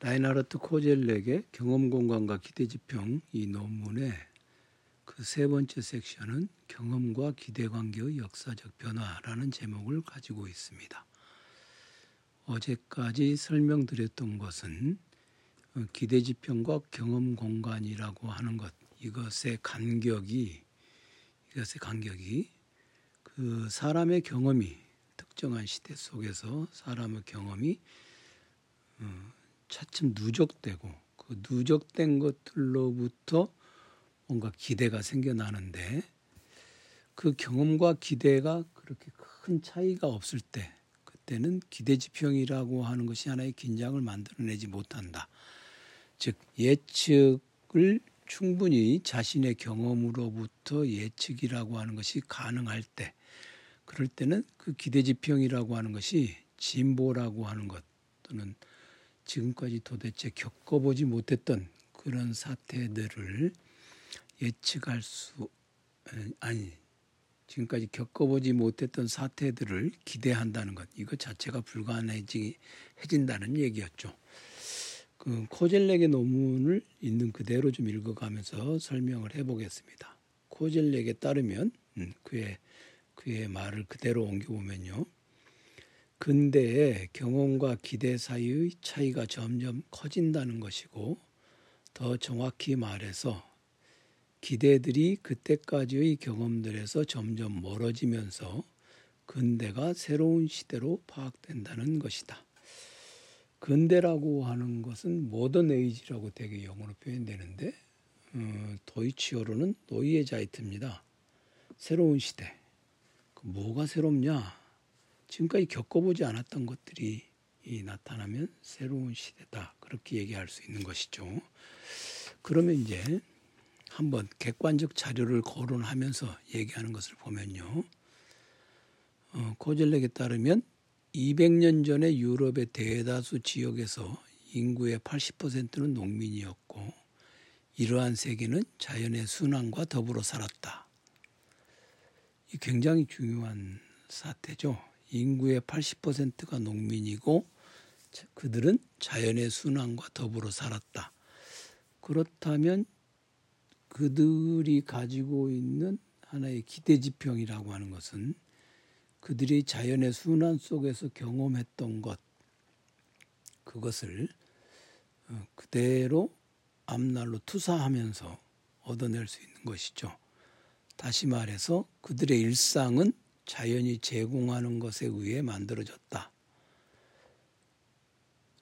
라인하르트 코젤렉의 경험 공간과 기대 지평 이 논문의 그 세 번째 섹션은 경험과 기대 관계의 역사적 변화라는 제목을 가지고 있습니다. 어제까지 설명드렸던 것은 어, 기대 지평과 경험 공간이라고 하는 것 이것의 간격이 이것의 간격이 그 사람의 경험이 특정한 시대 속에서 사람의 경험이 어, 차츰 누적되고 그 누적된 것들로부터 뭔가 기대가 생겨나는데 그 경험과 기대가 그렇게 큰 차이가 없을 때 그때는 기대 지평이라고 하는 것이 하나의 긴장을 만들어내지 못한다. 즉 예측을 충분히 자신의 경험으로부터 예측이라고 하는 것이 가능할 때 그럴 때는 그 기대 지평이라고 하는 것이 진보라고 하는 것 또는 지금까지 도대체 겪어보지 못했던 그런 사태들을 예측할 수 아니 지금까지 겪어보지 못했던 사태들을 기대한다는 것 이것 자체가 불가능해진다는 얘기였죠. 그 코젤렉의 논문을 있는 그대로 좀 읽어가면서 설명을 해보겠습니다. 코젤렉에 따르면 음, 그의 그의 말을 그대로 옮겨보면요. 근대의 경험과 기대 사이의 차이가 점점 커진다는 것이고 더 정확히 말해서 기대들이 그때까지의 경험들에서 점점 멀어지면서 근대가 새로운 시대로 파악된다는 것이다. 근대라고 하는 것은 모던 에이지라고 되게 영어로 표현되는데 어, 도이치어로는 노이에 자이트입니다. 새로운 시대. 그 뭐가 새롭냐? 지금까지 겪어보지 않았던 것들이 나타나면 새로운 시대다. 그렇게 얘기할 수 있는 것이죠. 그러면 이제 한번 객관적 자료를 거론하면서 얘기하는 것을 보면요. 어, 코젤렉에 따르면 200년 전에 유럽의 대다수 지역에서 인구의 80%는 농민이었고 이러한 세계는 자연의 순환과 더불어 살았다. 이 굉장히 중요한 사태죠. 인구의 80%가 농민이고 그들은 자연의 순환과 더불어 살았다. 그렇다면 그들이 가지고 있는 하나의 기대 지평이라고 하는 것은 그들이 자연의 순환 속에서 경험했던 것 그것을 어, 그대로 앞날로 투사하면서 얻어낼 수 있는 것이죠. 다시 말해서 그들의 일상은 자연이 제공하는 것에 의해 만들어졌다.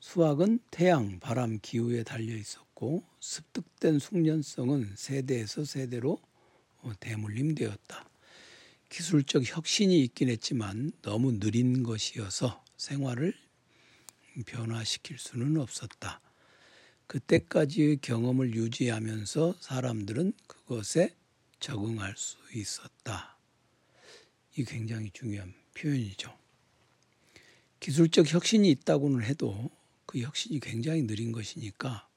수학은 태양, 바람, 기후에 달려 있었고 습득된 숙련성은 세대에서 세대로 어, 대물림되었다. 기술적 혁신이 있긴 했지만 너무 느린 것이어서 생활을 변화시킬 수는 없었다. 그때까지의 경험을 유지하면서 사람들은 그것에 적응할 수 있었다. 이 굉장히 중요한 표현이죠. 기술적 혁신이 있다고는 해도 그 혁신이 굉장히 느린 것이니까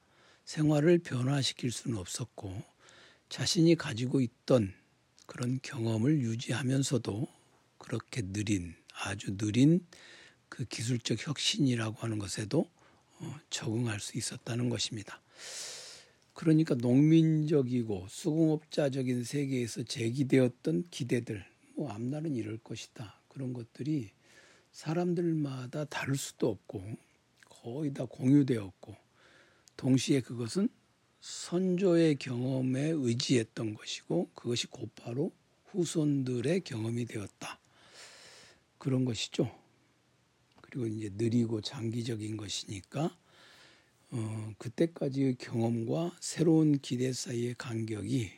생활을 변화시킬 수는 없었고 자신이 가지고 있던 그런 경험을 유지하면서도 그렇게 느린 아주 느린 그 기술적 혁신이라고 하는 것에도 어, 적응할 수 있었다는 것입니다. 그러니까 농민적이고 수공업자적인 세계에서 제기되었던 기대들 뭐 앞날은 이럴 것이다. 그런 것들이 사람들마다 다를 수도 없고 거의 다 공유되었고 동시에 그것은 선조의 경험에 의지했던 것이고 그것이 곧바로 후손들의 경험이 되었다. 그런 것이죠. 그리고 이제 느리고 장기적인 것이니까 어, 그때까지의 경험과 새로운 기대 사이의 간격이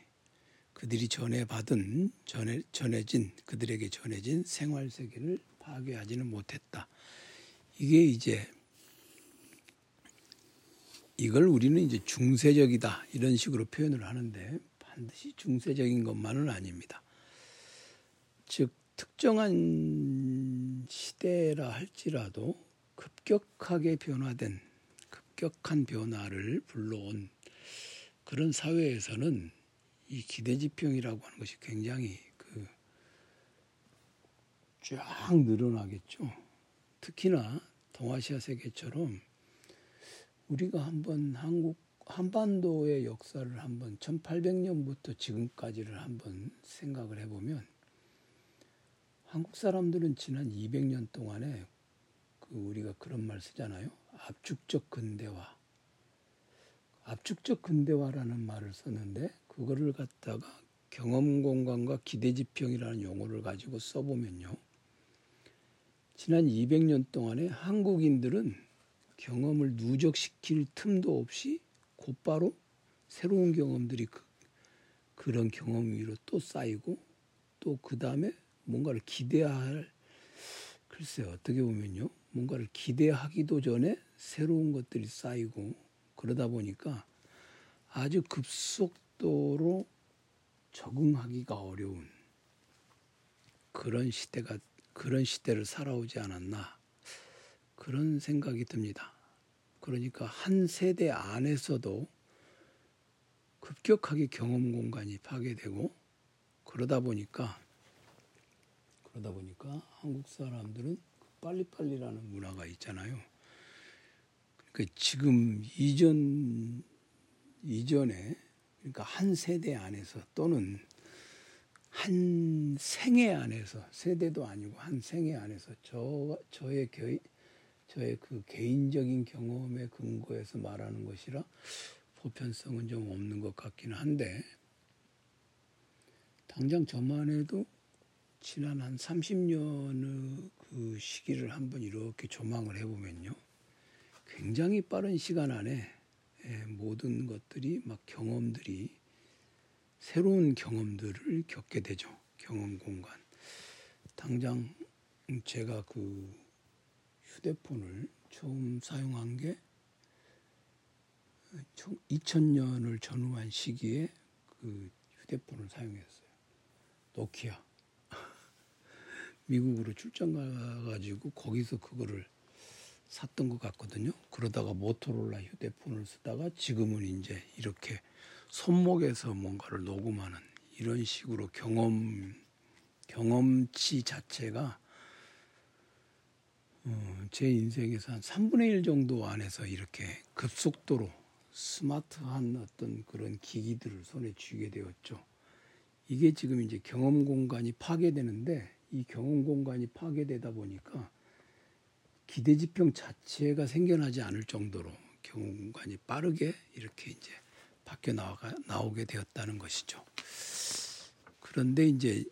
그들이 전해 받은 전해, 전해진 그들에게 전해진 생활 세계를 파괴하지는 못했다. 이게 이제 이걸 우리는 이제 중세적이다 이런 식으로 표현을 하는데 반드시 중세적인 것만은 아닙니다. 즉 특정한 시대라 할지라도 급격하게 변화된 급격한 변화를 불러온 그런 사회에서는 이 기대지평이라고 하는 것이 굉장히 그 쫙 늘어나겠죠. 특히나 동아시아 세계처럼 우리가 한번 한국 한반도의 역사를 한번 1800년부터 지금까지를 한번 생각을 해보면 한국 사람들은 지난 200년 동안에 그 우리가 그런 말 쓰잖아요. 압축적 근대화. 압축적 근대화라는 말을 썼는데 그거를 갖다가 경험 공간과 기대 지평이라는 용어를 가지고 써보면요. 지난 200년 동안에 한국인들은 경험을 누적시킬 틈도 없이 곧바로 새로운 경험들이 그, 그런 경험 위로 또 쌓이고 또 그 다음에 뭔가를 기대할 글쎄 어떻게 보면요 뭔가를 기대하기도 전에 새로운 것들이 쌓이고 그러다 보니까 아주 급속 도로 적응하기가 어려운 그런 시대가 그런 시대를 살아오지 않았나 그런 생각이 듭니다. 그러니까 한 세대 안에서도 급격하게 경험 공간이 파괴되고 그러다 보니까 그러다 보니까 한국 사람들은 빨리빨리라는 문화가 있잖아요. 그러니까 지금 이전 이전에 그러니까 한 세대 안에서 또는 한 생애 안에서 세대도 아니고 한 생애 안에서 저 저의 겨, 저의 그 개인적인 경험에 근거해서 말하는 것이라 보편성은 좀 없는 것 같기는 한데 당장 저만 해도 지난 한 30년의 그 시기를 한번 이렇게 조망을 해보면요. 굉장히 빠른 시간 안에 예, 모든 것들이 막 경험들이 새로운 경험들을 겪게 되죠. 경험 공간. 당장 제가 그 휴대폰을 처음 사용한 게 2000년을 전후한 시기에 그 휴대폰을 사용했어요. 노키아. 미국으로 출장 가가지고 거기서 그거를 샀던 것 같거든요. 그러다가 모토로라 휴대폰을 쓰다가 지금은 이제 이렇게 손목에서 뭔가를 녹음하는 이런 식으로 경험 경험치 자체가 어, 제 인생에서 한 3분의 1 정도 안에서 이렇게 급속도로 스마트한 어떤 그런 기기들을 손에 쥐게 되었죠. 이게 지금 이제 경험 공간이 파괴되는데 이 경험 공간이 파괴되다 보니까 기대 지평 자체가 생겨나지 않을 정도로 공간이 빠르게 이렇게 이제 바뀌어 나가, 나오게 되었다는 것이죠. 그런데 이제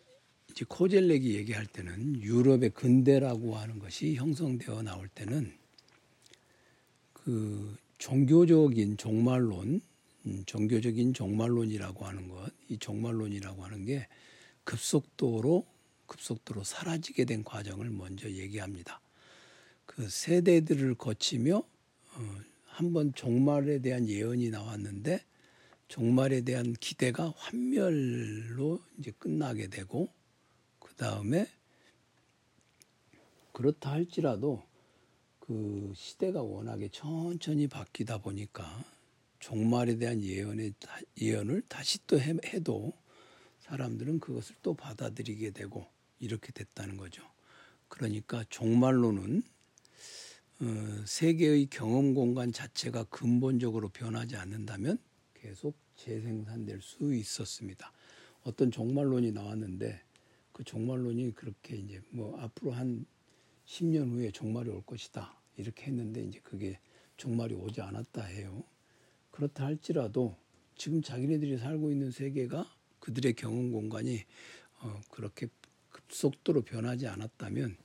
이제 코젤렉이 얘기할 때는 유럽의 근대라고 하는 것이 형성되어 나올 때는 그 종교적인 종말론, 음, 종교적인 종말론이라고 하는 것, 이 종말론이라고 하는 게 급속도로 급속도로 사라지게 된 과정을 먼저 얘기합니다. 그 세대들을 거치며 어, 한번 종말에 대한 예언이 나왔는데 종말에 대한 기대가 환멸로 이제 끝나게 되고 그 다음에 그렇다 할지라도 그 시대가 워낙에 천천히 바뀌다 보니까 종말에 대한 예언의 예언을 다시 또 해도 사람들은 그것을 또 받아들이게 되고 이렇게 됐다는 거죠. 그러니까 종말로는 어, 세계의 경험 공간 자체가 근본적으로 변하지 않는다면 계속 재생산될 수 있었습니다. 어떤 종말론이 나왔는데 그 종말론이 그렇게 이제 뭐 앞으로 한 10년 후에 종말이 올 것이다. 이렇게 했는데 이제 그게 종말이 오지 않았다 해요. 그렇다 할지라도 지금 자기네들이 살고 있는 세계가 그들의 경험 공간이 어 그렇게 급속도로 변하지 않았다면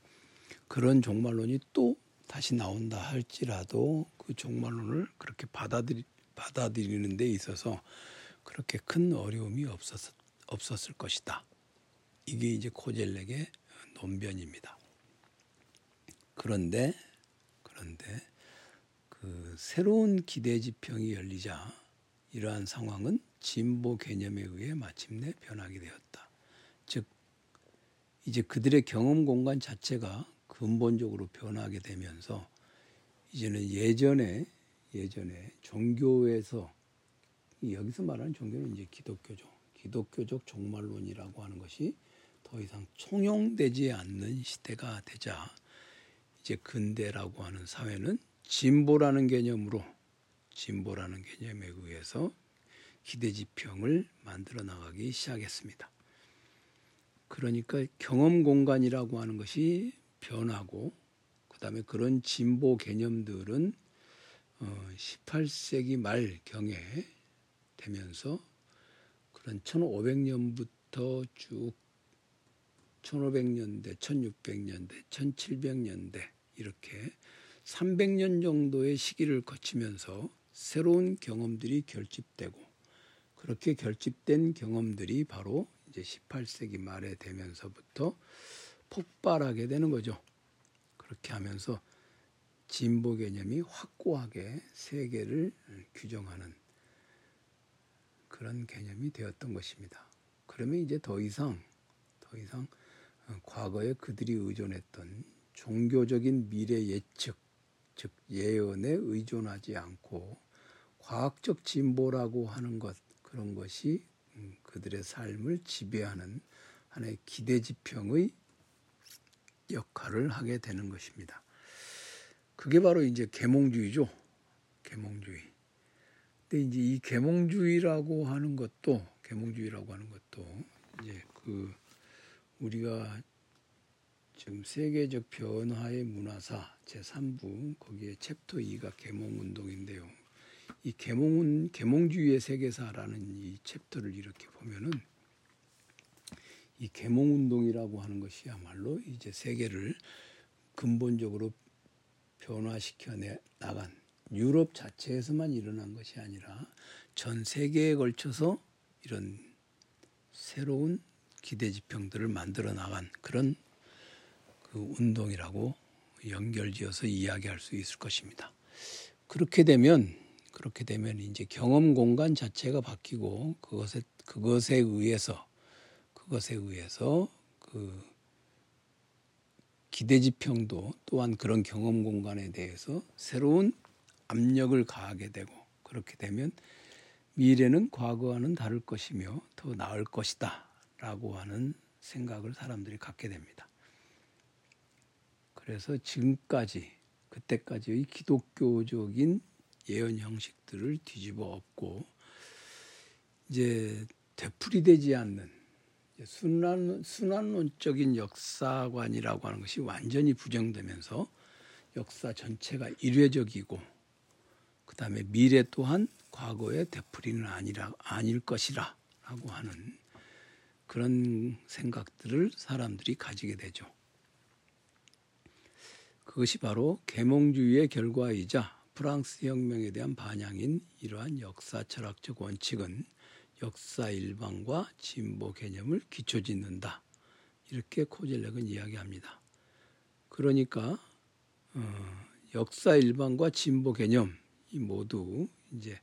그런 종말론이 또 다시 나온다 할지라도 그 종말론을 그렇게 받아들이 받아들이는 데 있어서 그렇게 큰 어려움이 없었, 없었을 것이다. 이게 이제 코젤렉의 논변입니다. 그런데 그런데 그 새로운 기대 지평이 열리자 이러한 상황은 진보 개념에 의해 마침내 변하게 되었다. 즉 이제 그들의 경험 공간 자체가 근본적으로 변하게 되면서 이제는 예전에 예전에 종교에서 여기서 말하는 종교는 이제 기독교죠. 기독교적 종말론이라고 하는 것이 더 이상 총용되지 않는 시대가 되자 이제 근대라고 하는 사회는 진보라는 개념으로 진보라는 개념에 의해서 기대지평을 만들어 나가기 시작했습니다. 그러니까 경험 공간이라고 하는 것이 변하고 그다음에 그런 진보 개념들은 18세기 어, 말 경에 되면서 그런 1500년부터 쭉 1500년대, 1600년대, 1700년대 이렇게 300년 정도의 시기를 거치면서 새로운 경험들이 결집되고 그렇게 결집된 경험들이 바로 이제 18세기 말에 되면서부터 폭발하게 되는 거죠. 그렇게 하면서 진보 개념이 확고하게 세계를 규정하는 그런 개념이 되었던 것입니다. 그러면 이제 더 이상 더 이상 과거에 그들이 의존했던 종교적인 미래 예측 즉 예언에 의존하지 않고 과학적 진보라고 하는 것 그런 것이 음, 그들의 삶을 지배하는 하나의 기대지평의 역할을 하게 되는 것입니다. 그게 바로 이제 계몽주의죠. 계몽주의. 근데 이제 이 계몽주의라고 하는 것도 계몽주의라고 하는 것도 이제 그 우리가 지금 세계적 변화의 문화사 제3부 거기에 챕터 2가 계몽 운동인데요. 이 계몽은 계몽주의의 세계사라는 이 챕터를 이렇게 보면은 이 계몽 운동이라고 하는 것이야말로 이제 세계를 근본적으로 변화시켜 나간 유럽 자체에서만 일어난 것이 아니라 전 세계에 걸쳐서 이런 새로운 기대 지평들을 만들어 나간 그런 그 운동이라고 연결지어서 이야기할 수 있을 것입니다. 그렇게 되면 그렇게 되면 이제 경험 공간 자체가 바뀌고 그것에 그것에 의해서 그것에 의해서 그 기대지평도 또한 그런 경험 공간에 대해서 새로운 압력을 가하게 되고 그렇게 되면 미래는 과거와는 다를 것이며 더 나을 것이다 라고 하는 생각을 사람들이 갖게 됩니다. 그래서 지금까지 그때까지의 기독교적인 예언 형식들을 뒤집어 엎고 이제 되풀이되지 않는 순환, 순환론적인 역사관이라고 하는 것이 완전히 부정되면서 역사 전체가 일회적이고 그 다음에 미래 또한 과거의 되풀이는 아니라 아닐 것이라라고 하는 그런 생각들을 사람들이 가지게 되죠. 그것이 바로 계몽주의의 결과이자 프랑스 혁명에 대한 반향인 이러한 역사 철학적 원칙은 역사 일반과 진보 개념을 기초 짓는다. 이렇게 코젤렉은 이야기합니다. 그러니까 어, 역사 일반과 진보 개념 이 모두 이제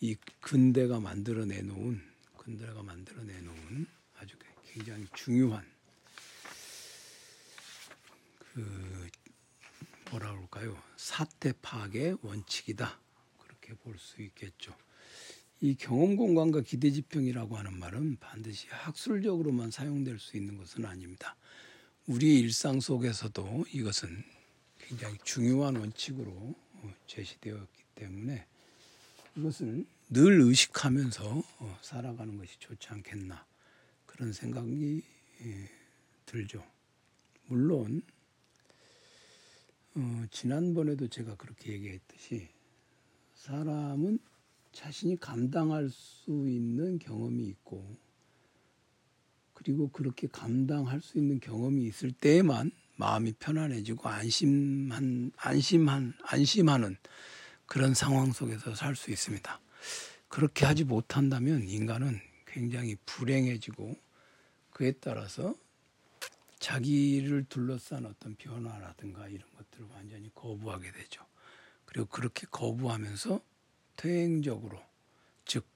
이 근대가 만들어내 놓은 근대가 만들어내 놓은 아주 굉장히 중요한 그 뭐라 그럴까요? 사태 파악의 원칙이다. 그렇게 볼 수 있겠죠. 이 경험 공간과 기대 지평이라고 하는 말은 반드시 학술적으로만 사용될 수 있는 것은 아닙니다. 우리 일상 속에서도 이것은 굉장히 중요한 원칙으로 어, 제시되었기 때문에 이것을 늘 의식하면서 어, 살아가는 것이 좋지 않겠나 그런 생각이 예, 들죠. 물론 어, 지난번에도 제가 그렇게 얘기했듯이 사람은 자신이 감당할 수 있는 경험이 있고 그리고 그렇게 감당할 수 있는 경험이 있을 때에만 마음이 편안해지고 안심한 안심한 안심하는 그런 상황 속에서 살 수 있습니다. 그렇게 하지 못한다면 인간은 굉장히 불행해지고 그에 따라서 자기를 둘러싼 어떤 변화라든가 이런 것들을 완전히 거부하게 되죠. 그리고 그렇게 거부하면서 퇴행적으로 즉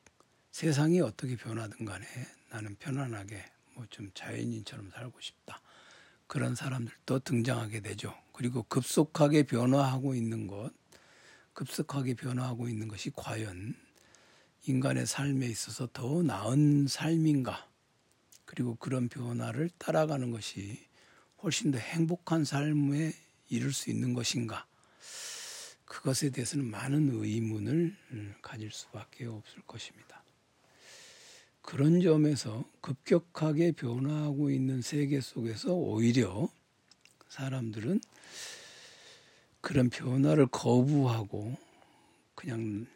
세상이 어떻게 변하든 간에 나는 편안하게 뭐 좀 자연인처럼 살고 싶다. 그런 사람들도 등장하게 되죠. 그리고 급속하게 변화하고 있는 것, 급속하게 변화하고 있는 것이 과연 인간의 삶에 있어서 더 나은 삶인가? 그리고 그런 변화를 따라가는 것이 훨씬 더 행복한 삶에 이룰 수 있는 것인가? 그것에 대해서는 많은 의문을 음, 가질 수밖에 없을 것입니다. 그런 점에서 급격하게 변화하고 있는 세계 속에서 오히려 사람들은 그런 변화를 거부하고 그냥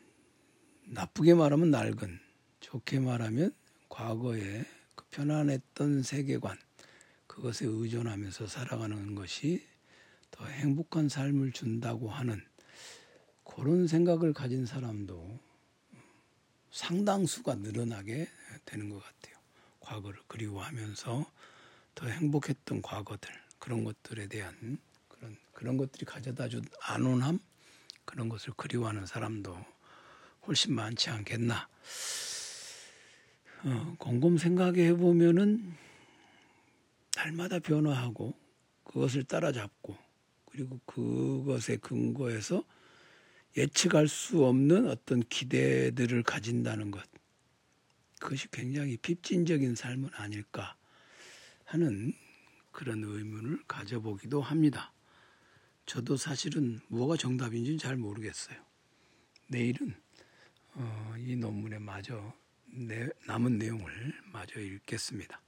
나쁘게 말하면 낡은, 좋게 말하면 과거에 그 편안했던 세계관, 그것에 의존하면서 살아가는 것이 더 행복한 삶을 준다고 하는 그런 생각을 가진 사람도 상당수가 늘어나게 되는 것 같아요. 과거를 그리워하면서 더 행복했던 과거들 그런 것들에 대한 그런 그런 것들이 가져다 준 안온함 그런 것을 그리워하는 사람도 훨씬 많지 않겠나. 어, 곰곰 생각해 보면은 날마다 변화하고 그것을 따라잡고 그리고 그것에 근거해서 예측할 수 없는 어떤 기대들을 가진다는 것. 그것이 굉장히 핍진적인 삶은 아닐까 하는 그런 의문을 가져보기도 합니다. 저도 사실은 뭐가 정답인지는 잘 모르겠어요. 내일은 어, 이 논문에 마저 내, 남은 내용을 마저 읽겠습니다.